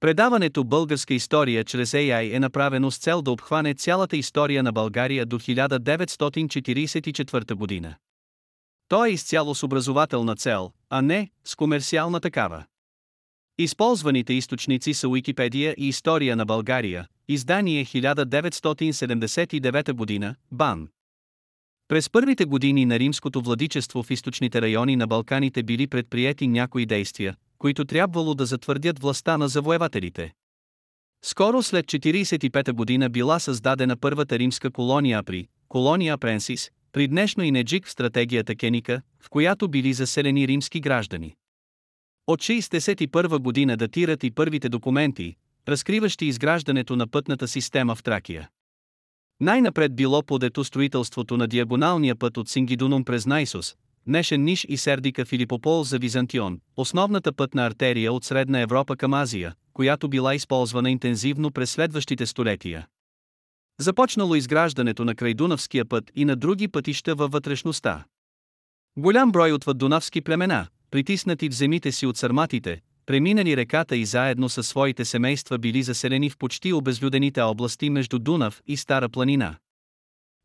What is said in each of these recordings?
Предаването Българска история чрез AI е направено с цел да обхване цялата история на България до 1944 година. То е изцяло с образователна цел, а не с комерциална такава. Използваните източници са Уикипедия и История на България, издание 1979 година, БАН. През първите години на римското владичество в източните райони на Балканите били предприяти някои действия, които трябвало да затвърдят властта на завоевателите. Скоро след 45 година била създадена първата римска колония при колония Пренсис, при днешно и Неджик в стратегията Кеника, в която били заселени римски граждани. От 61 година датират и първите документи, разкриващи изграждането на пътната система в Тракия. Най-напред било подето строителството на диагоналния път от Сингидунум през Найсос, днешен Ниш и Сердика Филипопол за Византион, основната пътна артерия от Средна Европа към Азия, която била използвана интензивно през следващите столетия. Започнало изграждането на крайдунавския път и на други пътища във вътрешността. Голям брой от дунавски племена, притиснати в земите си от сарматите, преминали реката и заедно със своите семейства били заселени в почти обезлюдените области между Дунав и Стара планина.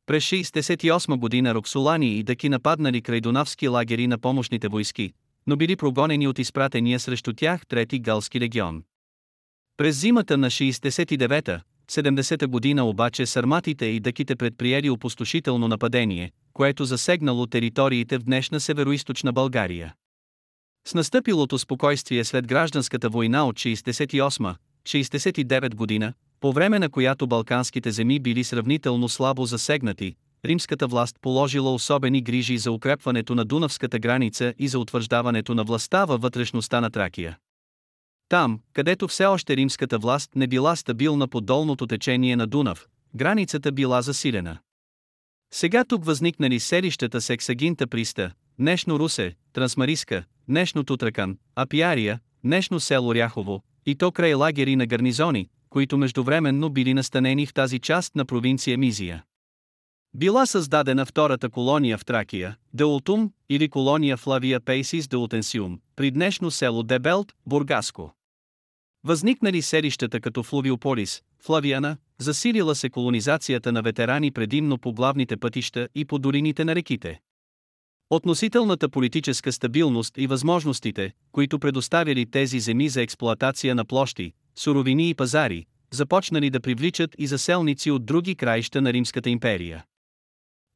През 68 година Роксолани и Даки нападнали край Дунавски лагери на помощните войски, но били прогонени от изпратения срещу тях трети галски легион. През зимата на 69-та, 70-та година обаче сарматите и дъките предприели опустошително нападение, което засегнало териториите в днешна североизточна България. С настъпилото спокойствие след гражданската война от 68-69 година, по време на която балканските земи били сравнително слабо засегнати, римската власт положила особени грижи за укрепването на Дунавската граница и за утвърждаването на властта във вътрешността на Тракия. Там, където все още римската власт не била стабилна по долното течение на Дунав, границата била засилена. Сега тук възникнали селищата Сексагинта Приста, днешно Русе, Трансмариска, днешно Тутракан, Апиария, днешно село Ряхово, и то край лагери на гарнизони, които междувременно били настанени в тази част на провинция Мизия. Била създадена втората колония в Тракия, Деултум, или колония Флавия Пейсис Деултенсиум, при днешно село Дебелт, Бургаско. Възникнали селищата като Флувиополис, Флавиана, засилила се колонизацията на ветерани предимно по главните пътища и по долините на реките. Относителната политическа стабилност и възможностите, които предоставяли тези земи за експлоатация на площи, суровини и пазари, започнали да привличат и заселници от други краища на Римската империя.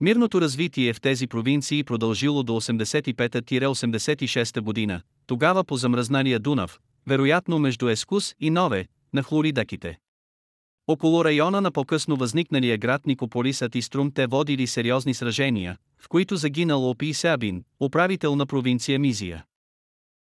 Мирното развитие в тези провинции продължило до 85-86 година, тогава по замръзналия Дунав, вероятно между Ескус и Нове, на хлоридаките. Около района на по-късно възникналия град Никополис Атиструм те водили сериозни сражения, в които загинал Опи Сабин, управител на провинция Мизия.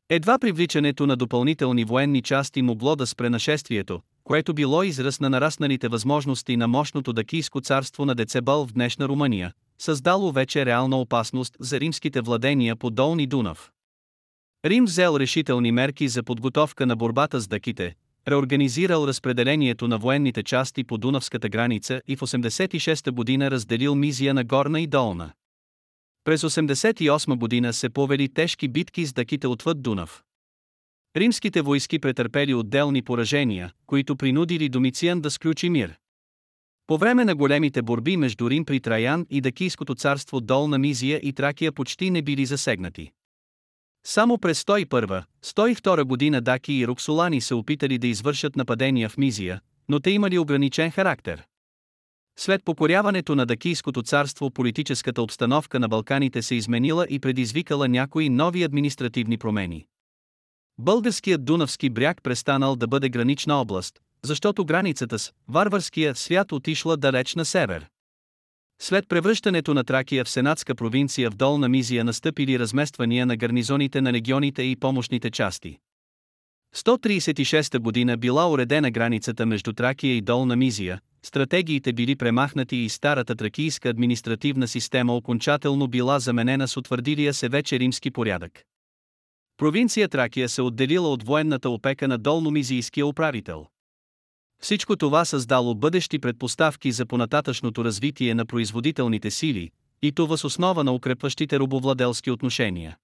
Едва привличането на допълнителни военни части могло да спре нашествието, което било израз на нарасналите възможности на мощното дакийско царство на Децебъл в днешна Румъния, създало вече реална опасност за римските владения по Долни Дунав. Рим взел решителни мерки за подготовка на борбата с даките, реорганизирал разпределението на военните части по Дунавската граница и в 86 година разделил Мизия на Горна и Долна. През 88 година се повели тежки битки с даките отвъд Дунав. Римските войски претърпели отделни поражения, които принудили Домициан да сключи мир. По време на големите борби между Рим при Траян и Дакийското царство Долна Мизия и Тракия почти не били засегнати. Само през 101-102 година Даки и Роксолани се опитали да извършат нападения в Мизия, но те имали ограничен характер. След покоряването на Дакийското царство политическата обстановка на Балканите се изменила и предизвикала някои нови административни промени. Българският Дунавски бряг престанал да бъде гранична област, защото границата с варварския свят отишла далеч на север. След превръщането на Тракия в сенатска провинция в Долна Мизия настъпили размествания на гарнизоните на легионите и помощните части. 136 година била уредена границата между Тракия и Долна Мизия, стратегиите били премахнати и старата тракийска административна система окончателно била заменена с утвърдилия се вече римски порядък. Провинция Тракия се отделила от военната опека на долномизийския управител. Всичко това създало бъдещи предпоставки за понататъчното развитие на производителните сили, и това с основа на укрепващите робовладелски отношения.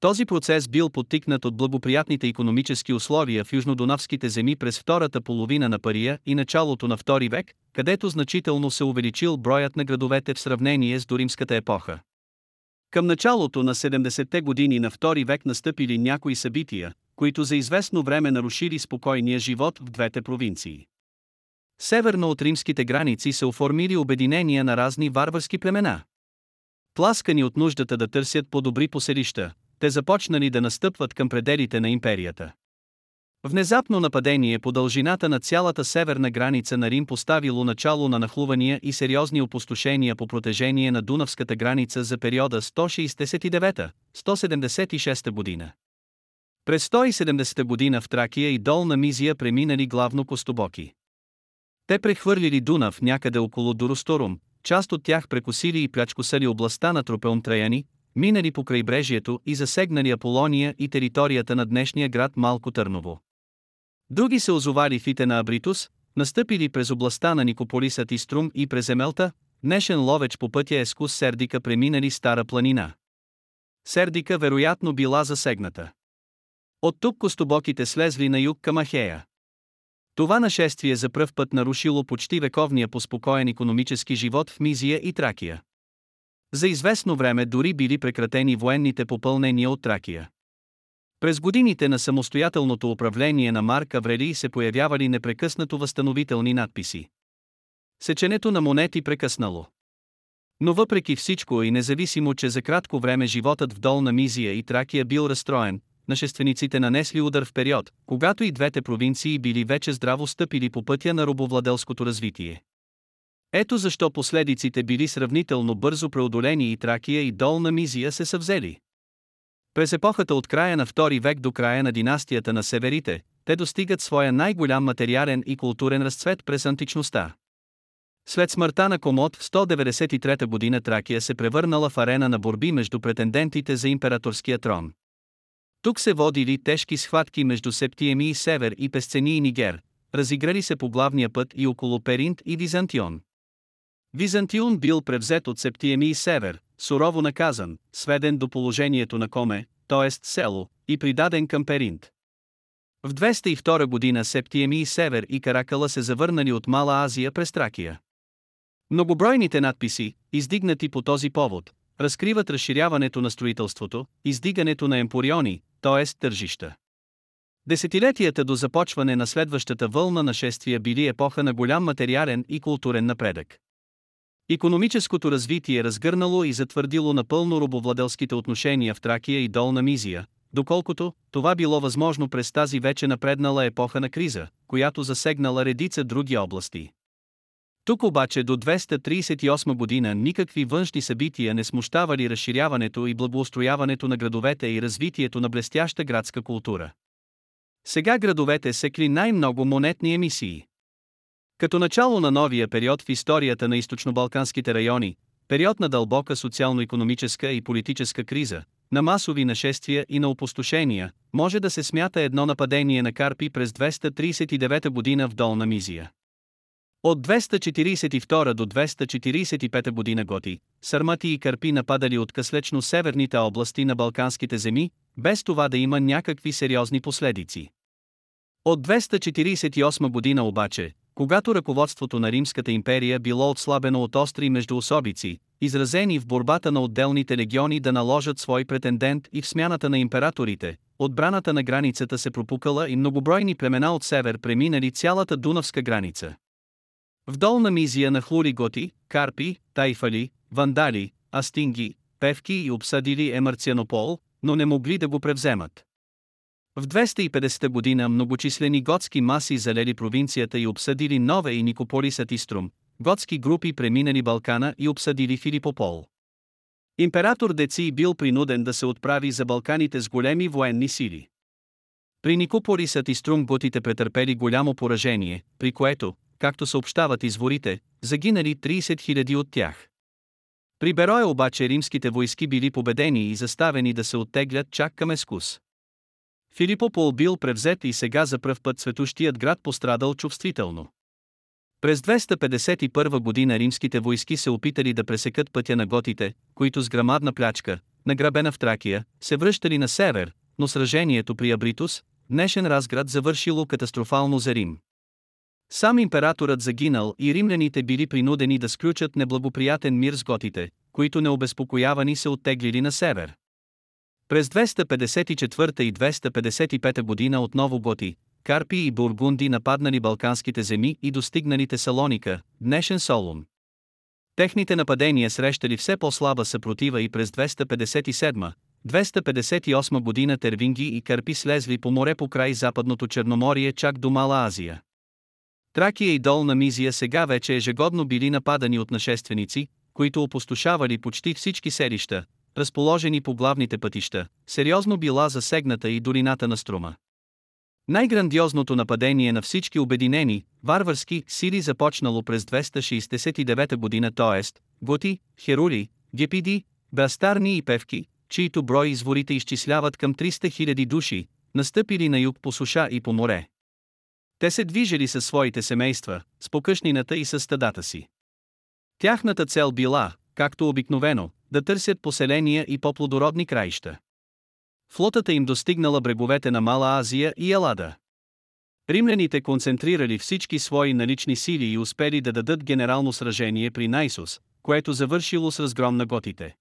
Този процес бил подтикнат от благоприятните економически условия в южнодонавските земи през втората половина на Пария и началото на втори век, където значително се увеличил броят на градовете в сравнение с доримската епоха. Към началото на 70-те години на втори век настъпили някои събития, които за известно време нарушили спокойния живот в двете провинции. Северно от римските граници се оформили обединения на разни варварски племена. Пласкани от нуждата да търсят по-добри поселища, те започнали да настъпват към пределите на империята. Внезапно нападение по дължината на цялата северна граница на Рим поставило начало на нахлувания и сериозни опустошения по протежение на Дунавската граница за периода 169-176 година. През 170 година в Тракия и Долна Мизия преминали главно Костобоки. Те прехвърлили Дунав някъде около Дуросторум, част от тях прекусили и плячкосали областта на Тропеум Траяни, минали по крайбрежието и засегнали Аполония и територията на днешния град Малко Търново. Други се озовали в Ите на Абритус, настъпили през областта на Никополисът и Струм и през Емелта, днешен ловеч по пътя Ескус Сердика преминали Стара планина. Сердика вероятно била засегната. От тук костобоките слезли на юг към Ахея. Това нашествие за пръв път нарушило почти вековния поспокоен економически живот в Мизия и Тракия. За известно време дори били прекратени военните попълнения от Тракия. През годините на самостоятелното управление на Марк Аврелий се появявали непрекъснато възстановителни надписи. Сеченето на монети прекъснало. Но въпреки всичко и независимо, че за кратко време животът в Долна Мизия и Тракия бил разстроен, нашествениците нанесли удар в период, когато и двете провинции били вече здраво стъпили по пътя на робовладелското развитие. Ето защо последиците били сравнително бързо преодолени и Тракия и Долна Мизия се съвзели. През епохата от края на II век до края на династията на Северите, те достигат своя най-голям материален и културен разцвет през античността. След смъртта на Комод в 193 година Тракия се превърнала в арена на борби между претендентите за императорския трон. Тук се водили тежки схватки между Септиеми и Север и Песцени и Нигер, разиграли се по главния път и около Перинт и Византион. Византион бил превзет от Септиеми и Север, сурово наказан, сведен до положението на Коме, т.е. село, и придаден към Перинт. В 202 година Септиеми и Север и Каракала се завърнали от Мала Азия през Тракия. Многобройните надписи, издигнати по този повод, разкриват разширяването на строителството, издигането на емпориони, т.е. тържища. Десетилетията до започване на следващата вълна нашествия били епоха на голям материален и културен напредък. Економическото развитие разгърнало и затвърдило напълно робовладелските отношения в Тракия и Долна Мизия, доколкото това било възможно през тази вече напреднала епоха на криза, която засегнала редица други области. Тук обаче до 238 година никакви външни събития не смущавали разширяването и благоустрояването на градовете и развитието на блестяща градска култура. Сега градовете секли най-много монетни емисии. Като начало на новия период в историята на източно-балканските райони, период на дълбока социално-економическа и политическа криза, на масови нашествия и на опустошения, може да се смята едно нападение на Карпи през 239 година в Долна Мизия. От 242 до 245 година Готи, Сармати и Карпи нападали откъслечно северните области на Балканските земи, без това да има някакви сериозни последици. От 248 година обаче, когато ръководството на Римската империя било отслабено от остри междуособици, изразени в борбата на отделните легиони да наложат свой претендент и в смяната на императорите, отбраната на границата се пропукала и многобройни племена от север преминали цялата Дунавска граница. В долна мизия на хлуриготи, карпи, тайфали, вандали, астинги, певки и обсадили Емарцианопол, но не могли да го превземат. В 250 година многочислени готски маси залели провинцията и обсъдили Нове и Никополисът и Струм, готски групи преминали Балкана и обсъдили Филипопол. Император Деци бил принуден да се отправи за Балканите с големи военни сили. При Никополисът и Струм готите претърпели голямо поражение, при което, както съобщават изворите, загинали 30 000 от тях. При Бероя обаче римските войски били победени и заставени да се оттеглят чак към Ескус. Филипопол бил превзет и сега за пръв път светущият град пострадал чувствително. През 251 година римските войски се опитали да пресекат пътя на готите, които с грамадна плячка, награбена в Тракия, се връщали на север, но сражението при Абритус, днешен разград завършило катастрофално за Рим. Сам императорът загинал и римляните били принудени да сключат неблагоприятен мир с готите, които необезпокоявани се оттеглили на север. През 254 и 255 година отново готи, Карпи и Бургунди нападнали Балканските земи и достигнали Тесалоника, днешен Солун. Техните нападения срещали все по-слаба съпротива и през 257 258 година Тервинги и Карпи слезли по море по край Западното Черноморие чак до Мала Азия. Тракия и Долна Мизия сега вече ежегодно били нападани от нашественици, които опустошавали почти всички селища, разположени по главните пътища, сериозно била засегната и долината на Струма. Най-грандиозното нападение на всички обединени, варварски сили започнало през 269 година, т.е. Готи, Херули, Гепиди, Бастарни и Певки, чието брой изворите изчисляват към 300 000 души, настъпили на юг по суша и по море. Те се движили със своите семейства, с покъшнината и с стадата си. Тяхната цел била, както обикновено, да търсят поселения и по-плодородни краища. Флотата им достигнала бреговете на Мала Азия и Елада. Римляните концентрирали всички свои налични сили и успели да дадат генерално сражение при Найсус, което завършило с разгром на готите.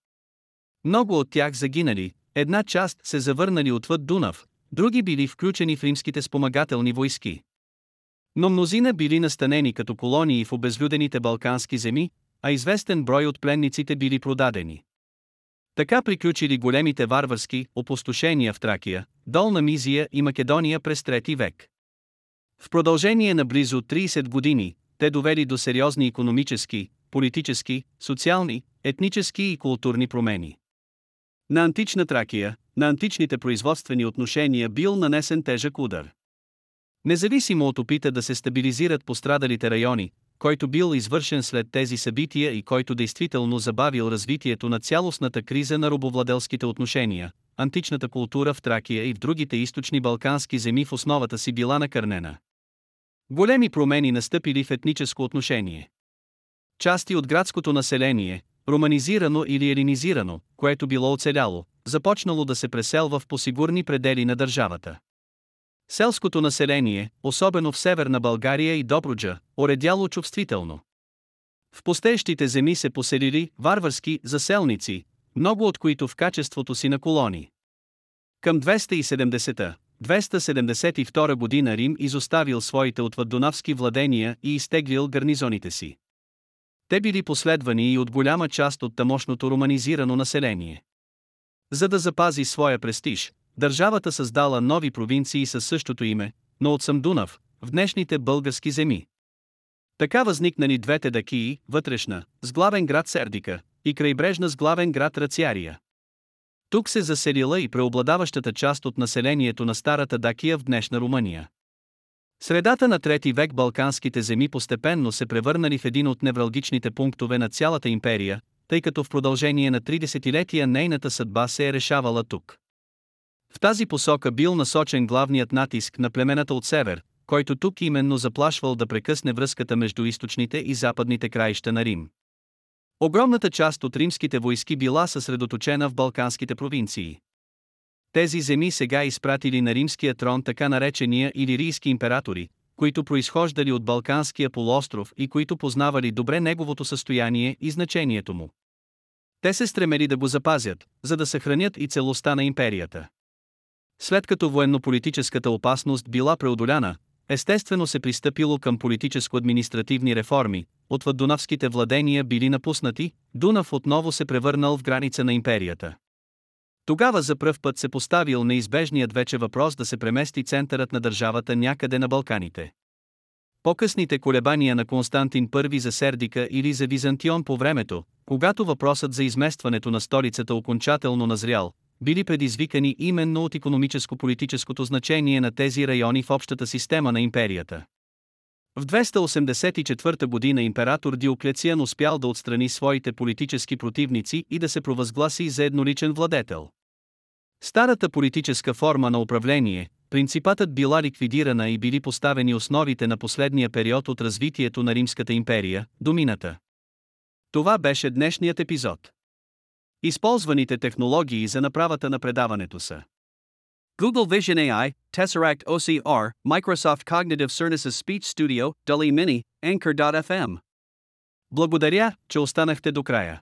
Много от тях загинали, една част се завърнали отвъд Дунав, други били включени в римските спомагателни войски. Но мнозина били настанени като колонии в обезлюдените балкански земи, а известен брой от пленниците били продадени. Така приключили големите варварски опустошения в Тракия, Долна Мизия и Македония през трети век. В продължение на близо 30 години, те довели до сериозни економически, политически, социални, етнически и културни промени. На антична Тракия, на античните производствени отношения бил нанесен тежък удар. Независимо от опита да се стабилизират пострадалите райони, който бил извършен след тези събития и който действително забавил развитието на цялостната криза на робовладелските отношения, античната култура в Тракия и в другите източни балкански земи в основата си била накърнена. Големи промени настъпили в етническо отношение. Части от градското население, романизирано или елинизирано, което било оцеляло, започнало да се преселва в посигурни предели на държавата. Селското население, особено в северна България и Добруджа, оредяло чувствително. В постещите земи се поселили варварски заселници, много от които в качеството си на колони. Към 270 272 година Рим изоставил своите отвъддонавски владения и изтеглил гарнизоните си. Те били последвани и от голяма част от тамошното романизирано население. За да запази своя престиж, Държавата създала нови провинции със същото име, но от Самдунав, в днешните български земи. Така възникнали двете дакии, вътрешна, с главен град Сердика, и крайбрежна с главен град Рациария. Тук се заселила и преобладаващата част от населението на старата Дакия в днешна Румъния. Средата на трети век балканските земи постепенно се превърнали в един от невралгичните пунктове на цялата империя, тъй като в продължение на 30-летия нейната съдба се е решавала тук. В тази посока бил насочен главният натиск на племената от север, който тук именно заплашвал да прекъсне връзката между източните и западните краища на Рим. Огромната част от римските войски била съсредоточена в балканските провинции. Тези земи сега изпратили на римския трон така наречения илирийски императори, които произхождали от Балканския полуостров и които познавали добре неговото състояние и значението му. Те се стремели да го запазят, за да съхранят и целостта на империята. След като военно-политическата опасност била преодоляна, естествено се пристъпило към политическо-административни реформи, отвъд Дунавските владения били напуснати, Дунав отново се превърнал в граница на империята. Тогава за пръв път се поставил неизбежният вече въпрос да се премести центърът на държавата някъде на Балканите. По-късните колебания на Константин I за Сердика или за Византион по времето, когато въпросът за изместването на столицата окончателно назрял, били предизвикани именно от економическо-политическото значение на тези райони в общата система на империята. В 284 година император Диоклециан успял да отстрани своите политически противници и да се провъзгласи за едноличен владетел. Старата политическа форма на управление, принципатът била ликвидирана и били поставени основите на последния период от развитието на Римската империя, домината. Това беше днешният епизод. Използваните технологии за направата на предаването са Google Vision AI, Tesseract OCR, Microsoft Cognitive Services Speech Studio, DALI Mini, Anchor.fm. Благодаря, че останахте до края.